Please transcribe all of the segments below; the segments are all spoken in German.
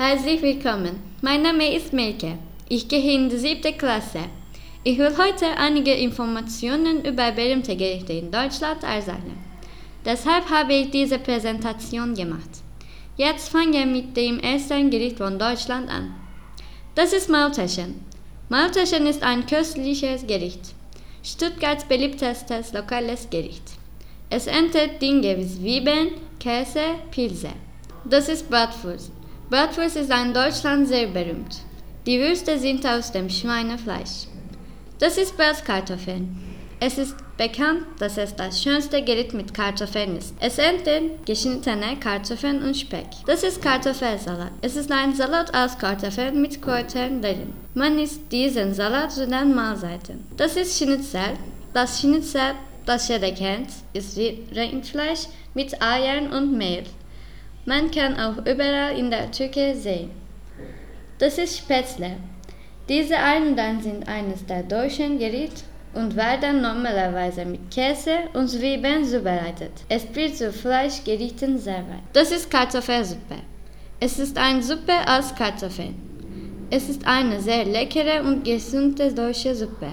Herzlich willkommen. Mein Name ist Melke. Ich gehe in die siebte Klasse. Ich will heute einige Informationen über berühmte Gerichte in Deutschland erzählen. Deshalb habe ich diese Präsentation gemacht. Jetzt fangen wir mit dem ersten Gericht von Deutschland an. Das ist Maultaschen. Maultaschen ist ein köstliches Gericht. Stuttgarts beliebtestes lokales Gericht. Es enthält Dinge wie Zwiebeln, Käse, Pilze. Das ist Bratwurst. Bratwurst ist in Deutschland sehr berühmt. Die Würste sind aus dem Schweinefleisch. Das ist Bratkartoffeln. Es ist bekannt, dass es das schönste Gericht mit Kartoffeln ist. Es enthält geschnittene Kartoffeln und Speck. Das ist Kartoffelsalat. Es ist ein Salat aus Kartoffeln mit Kräutern drin. Man isst diesen Salat zu den Mahlzeiten. Das ist Schnitzel. Das Schnitzel, das jeder kennt, ist Rindfleisch mit Eiern und Mehl. Man kann auch überall in der Türkei sehen. Das ist Spätzle. Diese Eiern sind eines der deutschen Gerichte und werden normalerweise mit Käse und Zwiebeln zubereitet. Es wird zu Fleischgerichten serviert. Das ist Kartoffelsuppe. Es ist eine Suppe aus Kartoffeln. Es ist eine sehr leckere und gesunde deutsche Suppe.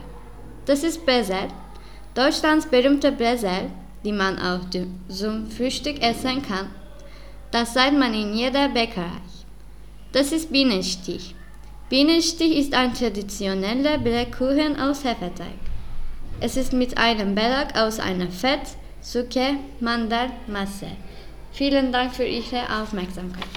Das ist Brezel. Deutschlands berühmte Brezel, die man auch zum Frühstück essen kann. Das sieht man in jeder Bäckerei. Das ist Bienenstich. Bienenstich ist ein traditioneller Blechkuchen aus Hefeteig. Es ist mit einem Belag aus einer Fett, Zucker, Mandelmasse. Vielen Dank für Ihre Aufmerksamkeit.